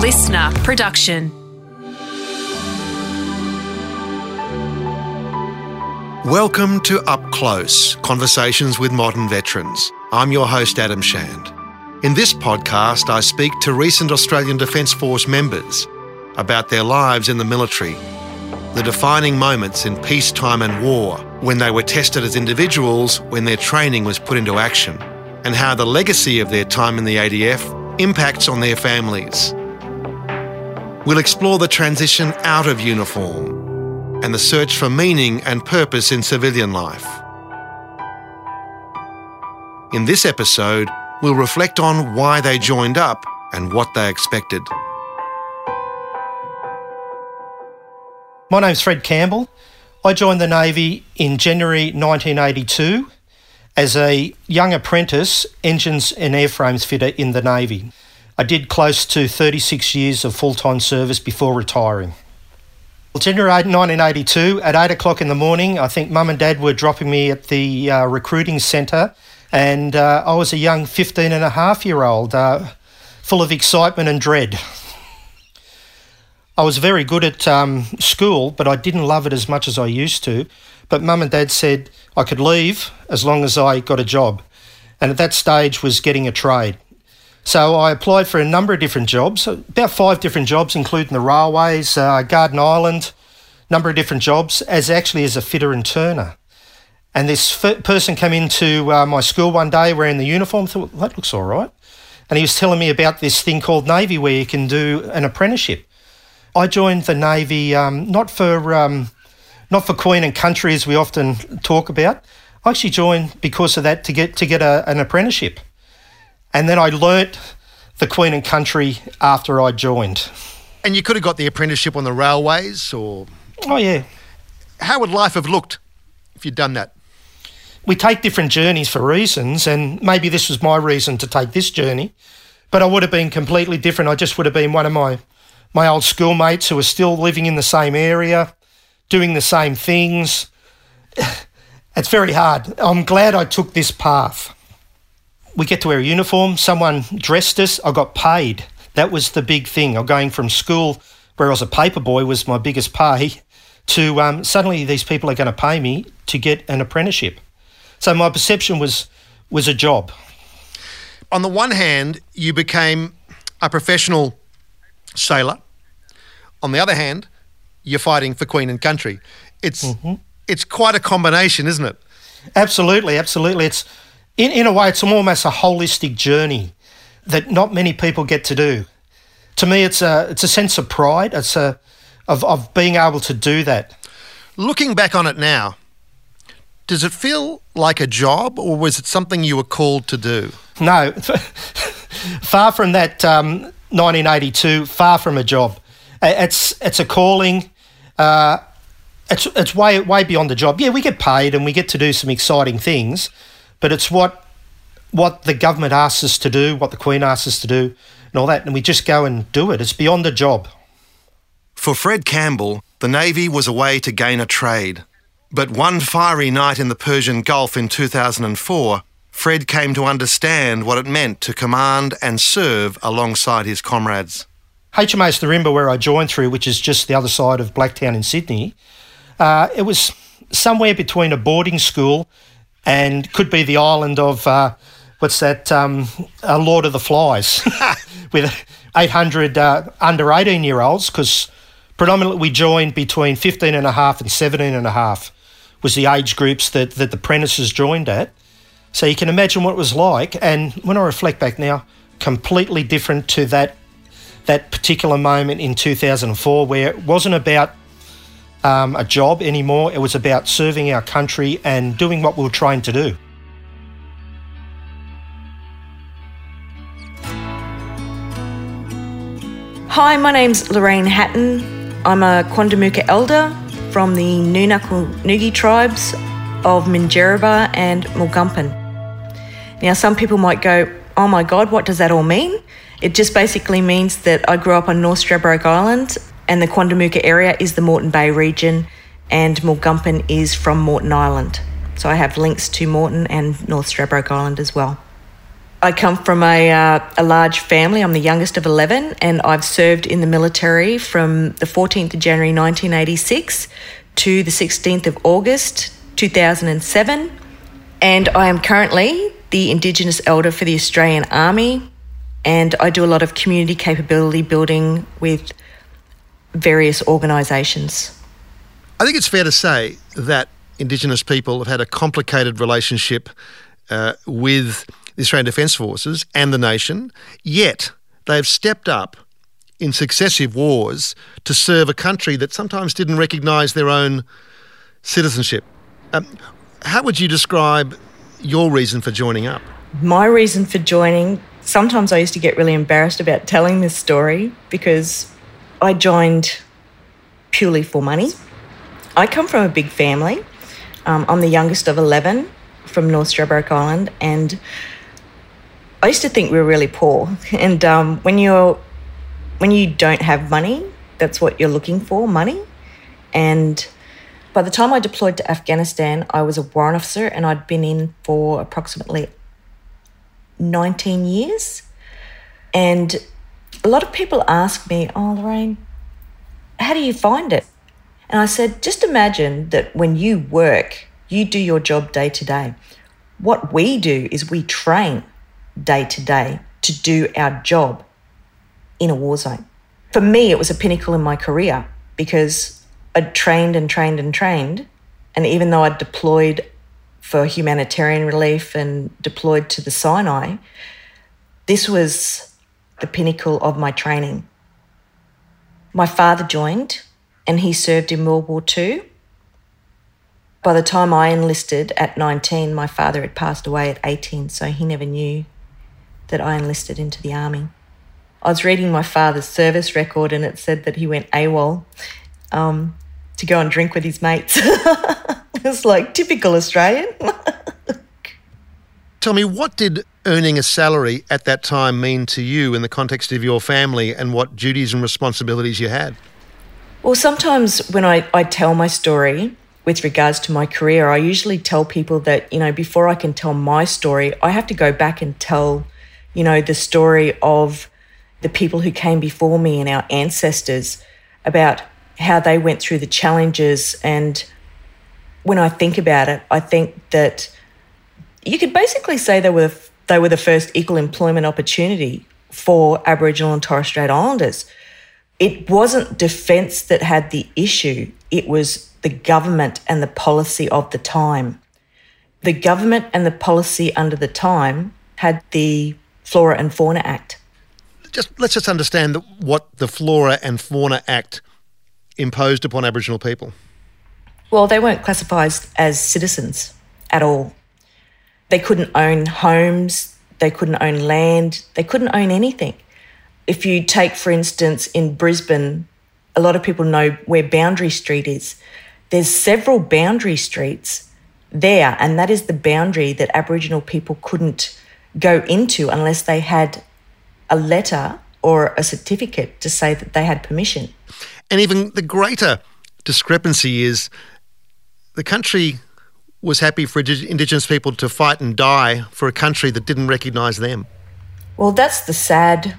listener production. Welcome to Up Close Conversations with Modern Veterans. I'm your host, Adam Shand. In this podcast, I speak to recent Australian Defence Force members about their lives in the military, the defining moments in peacetime and war when they were tested as individuals when their training was put into action, and how the legacy of their time in the ADF impacts on their families. We'll explore the transition out of uniform and the search for meaning and purpose in civilian life. In this episode, we'll reflect on why they joined up and what they expected. My name's Fred Campbell. I joined the Navy in January 1982 as a young apprentice engines and airframes fitter in the Navy. I did close to 36 years of full time service before retiring. January 1982, at 8 o'clock in the morning, I think mum and dad were dropping me at the uh, recruiting centre, and uh, I was a young 15 and a half year old, uh, full of excitement and dread. I was very good at um, school, but I didn't love it as much as I used to. But mum and dad said I could leave as long as I got a job. And at that stage was getting a trade. So I applied for a number of different jobs, about five different jobs, including the railways, uh, Garden Island, number of different jobs, as actually as a fitter and turner. And this f- person came into uh, my school one day wearing the uniform. Thought that looks all right, and he was telling me about this thing called Navy, where you can do an apprenticeship. I joined the Navy um, not for um, not for Queen and Country as we often talk about. I actually joined because of that to get to get a, an apprenticeship. And then I learnt the Queen and Country after I joined. And you could have got the apprenticeship on the railways or. Oh, yeah. How would life have looked if you'd done that? We take different journeys for reasons, and maybe this was my reason to take this journey, but I would have been completely different. I just would have been one of my, my old schoolmates who are still living in the same area, doing the same things. It's very hard. I'm glad I took this path we get to wear a uniform. Someone dressed us. I got paid. That was the big thing. I'm going from school where I was a paper boy was my biggest pay to um, suddenly these people are going to pay me to get an apprenticeship. So my perception was was a job. On the one hand, you became a professional sailor. On the other hand, you're fighting for Queen and Country. It's mm-hmm. it's quite a combination, isn't it? Absolutely, absolutely. It's in, in a way, it's almost a holistic journey that not many people get to do. To me, it's a, it's a sense of pride. It's a, of, of being able to do that. Looking back on it now, does it feel like a job or was it something you were called to do? No, far from that um, 1982, far from a job. It's, it's a calling. Uh, it's, it's way, way beyond the job. Yeah, we get paid and we get to do some exciting things, but it's what what the government asks us to do, what the Queen asks us to do, and all that, and we just go and do it. It's beyond the job. For Fred Campbell, the Navy was a way to gain a trade. But one fiery night in the Persian Gulf in 2004, Fred came to understand what it meant to command and serve alongside his comrades. HMAS Nirimba, where I joined through, which is just the other side of Blacktown in Sydney, uh, it was somewhere between a boarding school and could be the island of uh, what's that? Um, uh, Lord of the Flies, with 800 uh, under 18 year olds, because predominantly we joined between 15 and a half and 17 and a half was the age groups that, that the apprentices joined at. So you can imagine what it was like. And when I reflect back now, completely different to that that particular moment in 2004, where it wasn't about um, a job anymore. It was about serving our country and doing what we were trying to do. Hi, my name's Lorraine Hatton. I'm a Quandamooka elder from the Noonuccal Ngugi tribes of Minjerribah and Mulgumpin. Now, some people might go, Oh my God, what does that all mean? It just basically means that I grew up on North Stradbroke Island and the Quandamooka area is the Moreton Bay region, and Mulgumpin is from Moreton Island. So I have links to Moreton and North Stradbroke Island as well. I come from a, uh, a large family. I'm the youngest of 11, and I've served in the military from the 14th of January 1986 to the 16th of August 2007. And I am currently the Indigenous Elder for the Australian Army, and I do a lot of community capability building with various organisations. I think it's fair to say that Indigenous people have had a complicated relationship uh, with the Australian Defence Forces and the nation, yet they've stepped up in successive wars to serve a country that sometimes didn't recognise their own citizenship. Um, how would you describe your reason for joining up? My reason for joining, sometimes I used to get really embarrassed about telling this story because I joined purely for money. I come from a big family. Um, I'm the youngest of 11 from North Stradbroke Island, and I used to think we were really poor. And um, when you're when you don't have money, that's what you're looking for, money. And by the time I deployed to Afghanistan, I was a warrant officer and I'd been in for approximately 19 years. And a lot of people ask me, Oh, Lorraine, how do you find it? And I said, Just imagine that when you work, you do your job day to day. What we do is we train day to day to do our job in a war zone. For me, it was a pinnacle in my career because I'd trained and trained and trained. And even though I'd deployed for humanitarian relief and deployed to the Sinai, this was the pinnacle of my training. My father joined and he served in World War II. By the time I enlisted at 19, my father had passed away at 18, so he never knew that I enlisted into the army. I was reading my father's service record and it said that he went AWOL um, to go and drink with his mates. it's like typical Australian. Tell me, what did earning a salary at that time mean to you in the context of your family and what duties and responsibilities you had? Well, sometimes when I, I tell my story with regards to my career, I usually tell people that, you know, before I can tell my story, I have to go back and tell, you know, the story of the people who came before me and our ancestors about how they went through the challenges. And when I think about it, I think that you could basically say they were they were the first equal employment opportunity for Aboriginal and Torres Strait Islanders. It wasn't defence that had the issue, it was the government and the policy of the time. The government and the policy under the time had the Flora and Fauna Act just let's just understand what the Flora and Fauna Act imposed upon Aboriginal people. Well, they weren't classified as citizens at all. They couldn't own homes, they couldn't own land, they couldn't own anything. If you take, for instance, in Brisbane, a lot of people know where Boundary Street is. There's several boundary streets there, and that is the boundary that Aboriginal people couldn't go into unless they had a letter or a certificate to say that they had permission. And even the greater discrepancy is the country was happy for Indigenous people to fight and die for a country that didn't recognise them. Well, that's the sad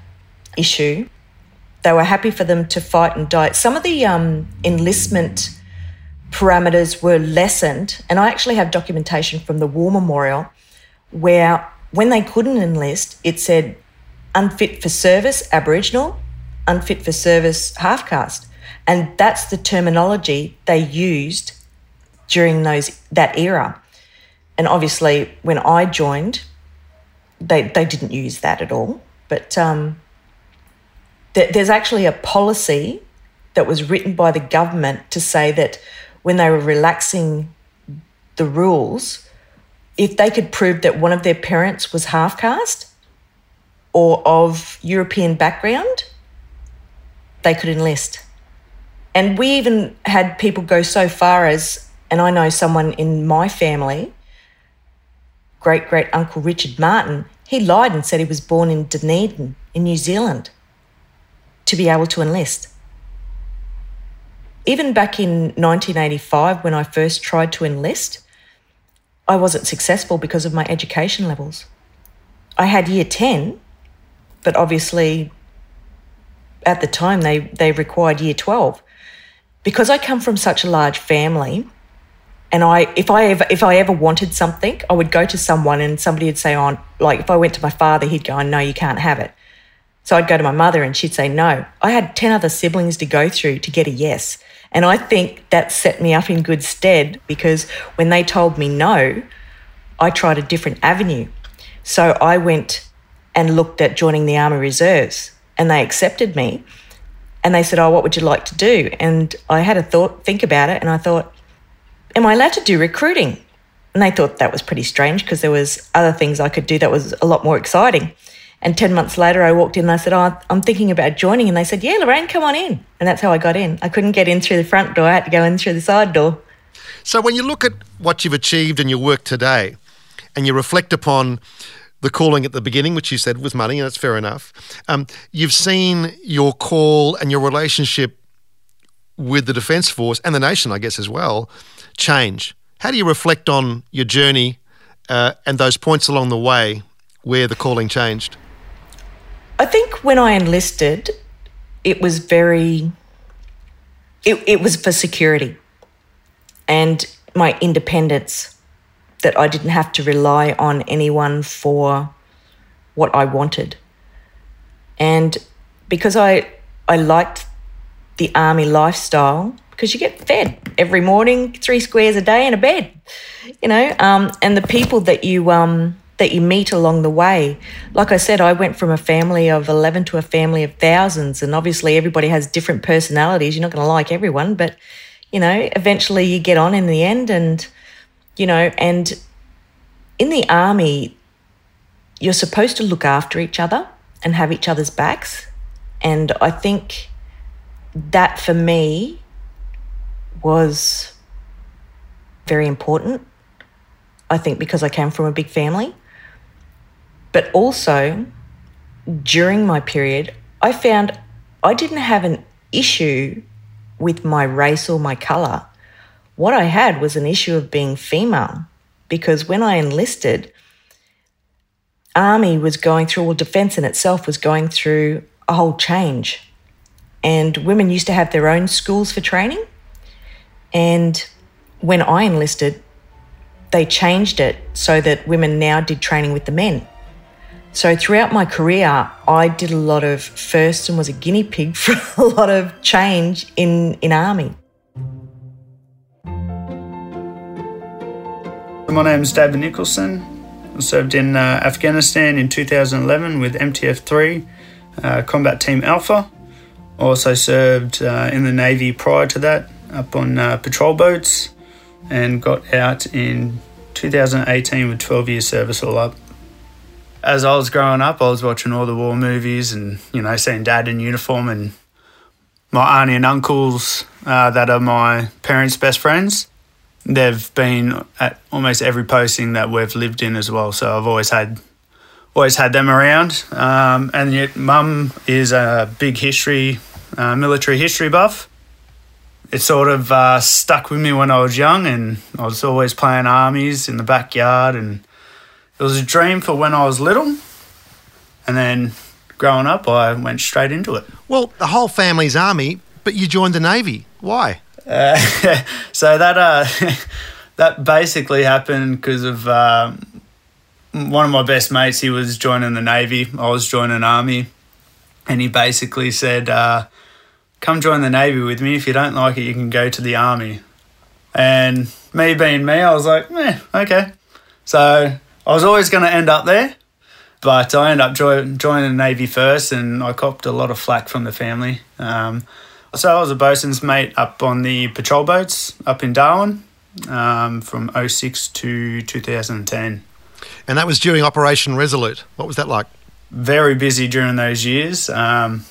issue. They were happy for them to fight and die. Some of the um, enlistment parameters were lessened, and I actually have documentation from the War Memorial where when they couldn't enlist, it said unfit for service Aboriginal, unfit for service half caste. And that's the terminology they used during those that era. And obviously, when I joined, they, they didn't use that at all. But um, th- there's actually a policy that was written by the government to say that when they were relaxing the rules, if they could prove that one of their parents was half caste, or of European background, they could enlist. And we even had people go so far as, and I know someone in my family, great great uncle Richard Martin, he lied and said he was born in Dunedin in New Zealand to be able to enlist. Even back in 1985, when I first tried to enlist, I wasn't successful because of my education levels. I had year 10, but obviously at the time they, they required year 12. Because I come from such a large family, and I if I ever if I ever wanted something, I would go to someone and somebody would say on like if I went to my father, he'd go, oh, No, you can't have it. So I'd go to my mother and she'd say no. I had 10 other siblings to go through to get a yes. And I think that set me up in good stead because when they told me no, I tried a different avenue. So I went and looked at joining the Army Reserves and they accepted me. And they said, Oh, what would you like to do? And I had a thought, think about it, and I thought, Am I allowed to do recruiting? And they thought that was pretty strange because there was other things I could do that was a lot more exciting. And 10 months later, I walked in and I said, Oh, I'm thinking about joining. And they said, Yeah, Lorraine, come on in. And that's how I got in. I couldn't get in through the front door, I had to go in through the side door. So, when you look at what you've achieved in your work today and you reflect upon the calling at the beginning, which you said was money, and that's fair enough, um, you've seen your call and your relationship with the Defence Force and the nation, I guess, as well, change. How do you reflect on your journey uh, and those points along the way where the calling changed? I think when I enlisted, it was very, it, it was for security and my independence that I didn't have to rely on anyone for what I wanted. And because I, I liked the army lifestyle, because you get fed every morning, three squares a day in a bed, you know, um, and the people that you, um, that you meet along the way. Like I said, I went from a family of 11 to a family of thousands, and obviously everybody has different personalities. You're not going to like everyone, but you know, eventually you get on in the end, and you know, and in the army, you're supposed to look after each other and have each other's backs. And I think that for me was very important. I think because I came from a big family. But also, during my period, I found I didn't have an issue with my race or my colour. What I had was an issue of being female because when I enlisted, Army was going through, well, defence in itself was going through a whole change. And women used to have their own schools for training. And when I enlisted, they changed it so that women now did training with the men. So throughout my career, I did a lot of firsts and was a guinea pig for a lot of change in, in army. My name is David Nicholson. I served in uh, Afghanistan in 2011 with MTF 3, uh, Combat Team Alpha. Also served uh, in the Navy prior to that, up on uh, patrol boats, and got out in 2018 with 12 years service all up as I was growing up, I was watching all the war movies and, you know, seeing dad in uniform and my auntie and uncles uh, that are my parents' best friends. They've been at almost every posting that we've lived in as well. So I've always had always had them around. Um, and yet, mum is a big history, uh, military history buff. It sort of uh, stuck with me when I was young, and I was always playing armies in the backyard and it was a dream for when I was little, and then growing up, I went straight into it. Well, the whole family's army, but you joined the navy. Why? Uh, so that uh, that basically happened because of um, one of my best mates. He was joining the navy. I was joining army, and he basically said, uh, "Come join the navy with me. If you don't like it, you can go to the army." And me being me, I was like, "Eh, okay." So I was always going to end up there, but I ended up joining the Navy first and I copped a lot of flack from the family. Um, so I was a bosun's mate up on the patrol boats up in Darwin um, from 06 to 2010. And that was during Operation Resolute. What was that like? Very busy during those years, um,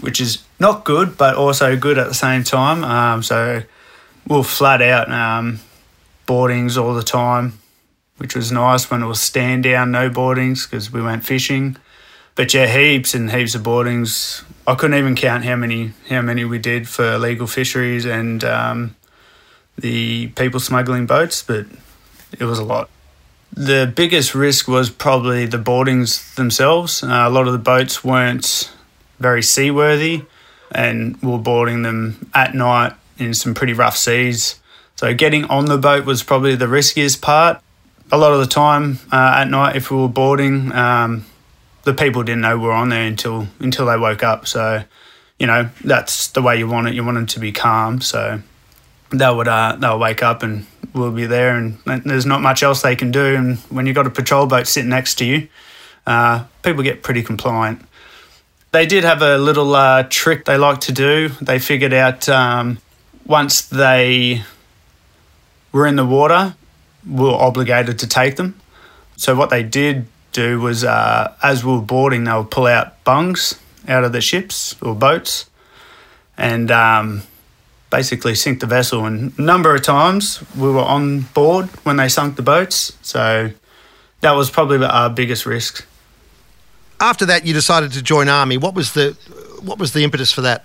which is not good, but also good at the same time. Um, so we are flat out um, boardings all the time which was nice when it was stand down, no boardings because we went fishing. But yeah, heaps and heaps of boardings. I couldn't even count how many how many we did for illegal fisheries and um, the people smuggling boats, but it was a lot. The biggest risk was probably the boardings themselves. Uh, a lot of the boats weren't very seaworthy, and we were boarding them at night in some pretty rough seas. So getting on the boat was probably the riskiest part. A lot of the time uh, at night, if we were boarding, um, the people didn't know we were on there until until they woke up. So, you know, that's the way you want it. You want them to be calm. So they would uh, they'll wake up and we'll be there, and there's not much else they can do. And when you've got a patrol boat sitting next to you, uh, people get pretty compliant. They did have a little uh, trick they like to do. They figured out um, once they were in the water, we were obligated to take them. So what they did do was, uh, as we were boarding, they would pull out bungs out of the ships or boats, and um, basically sink the vessel. And a number of times we were on board when they sunk the boats. So that was probably our biggest risk. After that, you decided to join army. What was the what was the impetus for that?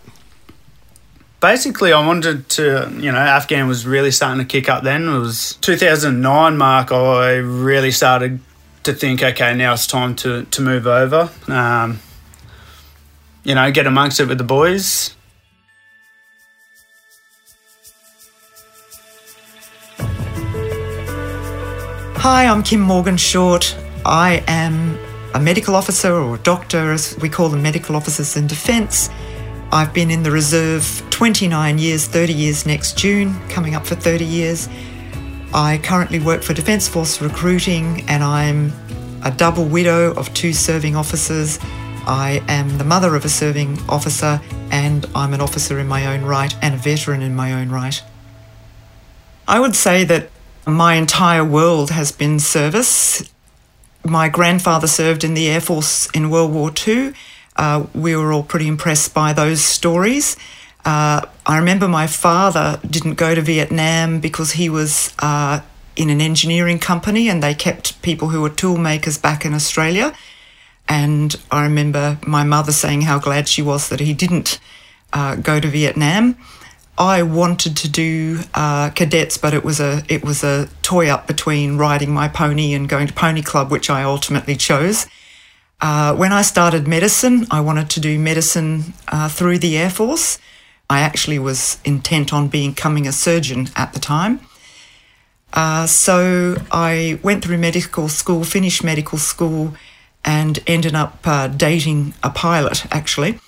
Basically, I wanted to, you know, Afghan was really starting to kick up then. It was 2009 mark. I really started to think, okay, now it's time to, to move over. Um, you know, get amongst it with the boys. Hi, I'm Kim Morgan Short. I am a medical officer or a doctor, as we call them medical officers in defence. I've been in the reserve 29 years, 30 years next June, coming up for 30 years. I currently work for Defence Force Recruiting and I'm a double widow of two serving officers. I am the mother of a serving officer and I'm an officer in my own right and a veteran in my own right. I would say that my entire world has been service. My grandfather served in the Air Force in World War II. Uh, we were all pretty impressed by those stories. Uh, I remember my father didn't go to Vietnam because he was uh, in an engineering company and they kept people who were tool makers back in Australia. And I remember my mother saying how glad she was that he didn't uh, go to Vietnam. I wanted to do uh, cadets, but it was a it was a toy up between riding my pony and going to pony club, which I ultimately chose. Uh, when I started medicine, I wanted to do medicine uh, through the Air Force. I actually was intent on becoming a surgeon at the time. Uh, so I went through medical school, finished medical school, and ended up uh, dating a pilot actually.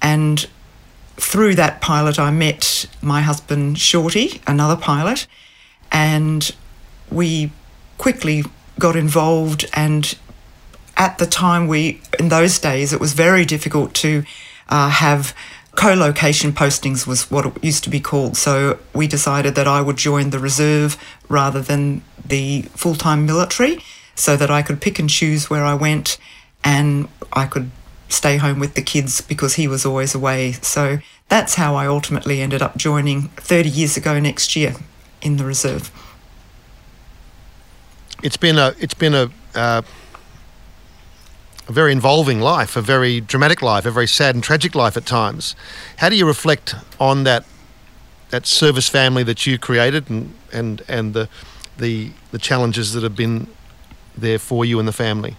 And through that pilot, I met my husband Shorty, another pilot, and we quickly got involved. And at the time, we in those days, it was very difficult to uh, have co-location postings was what it used to be called. So we decided that I would join the reserve rather than the full-time military, so that I could pick and choose where I went, and I could stay home with the kids because he was always away. So that's how I ultimately ended up joining 30 years ago next year in the reserve. It's been a it's been a uh, a very involving life, a very dramatic life, a very sad and tragic life at times. How do you reflect on that that service family that you created and and and the the the challenges that have been there for you and the family?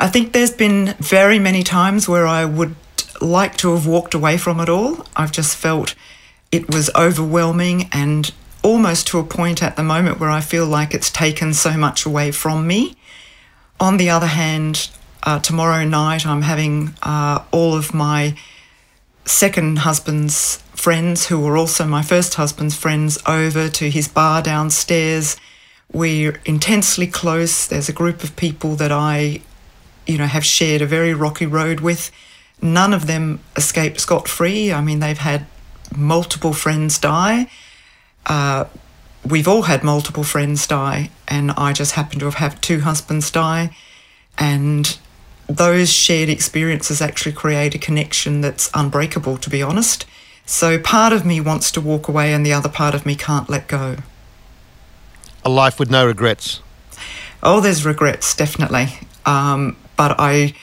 I think there's been very many times where I would like to have walked away from it all. I've just felt it was overwhelming and almost to a point at the moment where I feel like it's taken so much away from me. On the other hand, uh, tomorrow night I'm having uh, all of my second husband's friends, who were also my first husband's friends, over to his bar downstairs. We're intensely close. There's a group of people that I you know, have shared a very rocky road with. None of them escaped scot free. I mean, they've had multiple friends die. Uh, we've all had multiple friends die, and I just happen to have had two husbands die. And those shared experiences actually create a connection that's unbreakable, to be honest. So part of me wants to walk away, and the other part of me can't let go. A life with no regrets. Oh, there's regrets, definitely. Um, but I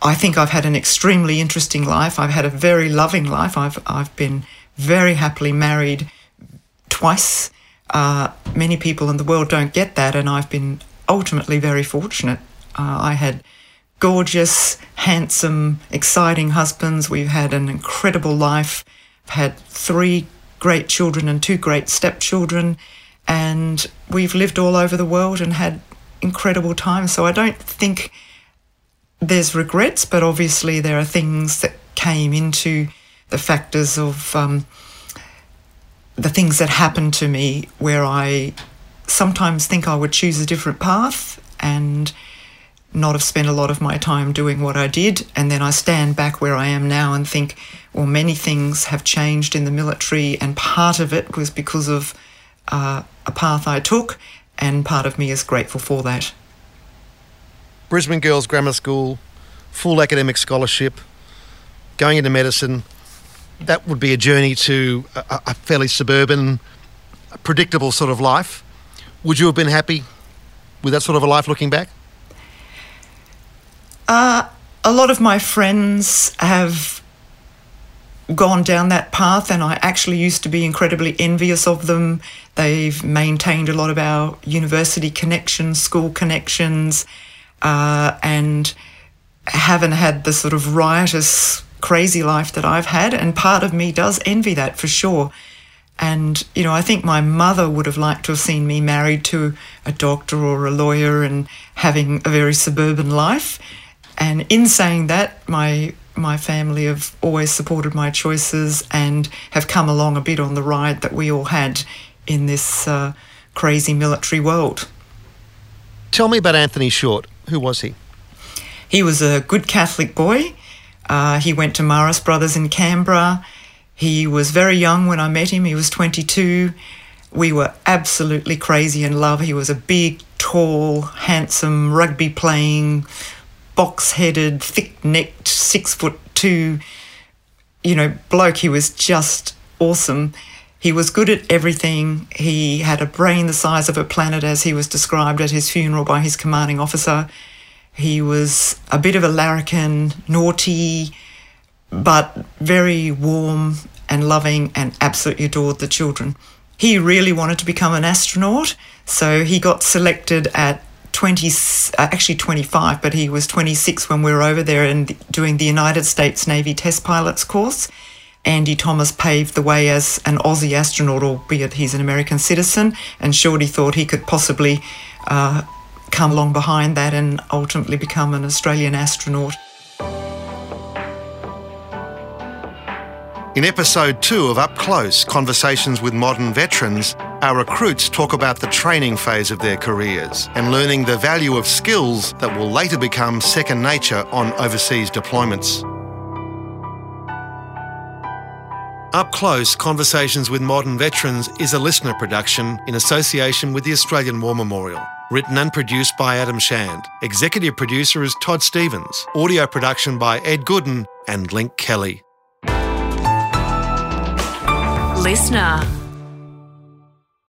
I think I've had an extremely interesting life. I've had a very loving life. I've I've been very happily married twice. Uh, many people in the world don't get that, and I've been ultimately very fortunate. Uh, I had gorgeous, handsome, exciting husbands. We've had an incredible life. I've had three great children and two great stepchildren, and we've lived all over the world and had incredible times. So I don't think there's regrets, but obviously there are things that came into the factors of um, the things that happened to me where I sometimes think I would choose a different path and not have spent a lot of my time doing what I did. And then I stand back where I am now and think, well, many things have changed in the military, and part of it was because of uh, a path I took, and part of me is grateful for that. Brisbane Girls Grammar School, full academic scholarship, going into medicine. That would be a journey to a, a fairly suburban, predictable sort of life. Would you have been happy with that sort of a life looking back? Uh, a lot of my friends have gone down that path, and I actually used to be incredibly envious of them. They've maintained a lot of our university connections, school connections, uh, and haven't had the sort of riotous, crazy life that I've had. And part of me does envy that for sure. And, you know, I think my mother would have liked to have seen me married to a doctor or a lawyer and having a very suburban life. And in saying that, my my family have always supported my choices and have come along a bit on the ride that we all had in this uh, crazy military world. Tell me about Anthony Short. Who was he? He was a good Catholic boy. Uh, he went to Marist Brothers in Canberra. He was very young when I met him. He was 22. We were absolutely crazy in love. He was a big, tall, handsome, rugby playing, box headed, thick necked, six foot two, you know, bloke. He was just awesome. He was good at everything. He had a brain the size of a planet, as he was described at his funeral by his commanding officer. He was a bit of a larrikin, naughty, but very warm and loving and absolutely adored the children. He really wanted to become an astronaut, so he got selected at 20, uh, actually 25, but he was 26 when we were over there and doing the United States Navy test pilots course. Andy Thomas paved the way as an Aussie astronaut, albeit he's an American citizen, and Shorty thought he could possibly uh, come along behind that and ultimately become an Australian astronaut. In episode two of Up Close Conversations with Modern Veterans, our recruits talk about the training phase of their careers and learning the value of skills that will later become second nature on overseas deployments. Up Close Conversations with Modern Veterans is a listener production in association with the Australian War Memorial. Written and produced by Adam Shand. Executive producer is Todd Stevens. Audio production by Ed Gooden and Link Kelly. Listener.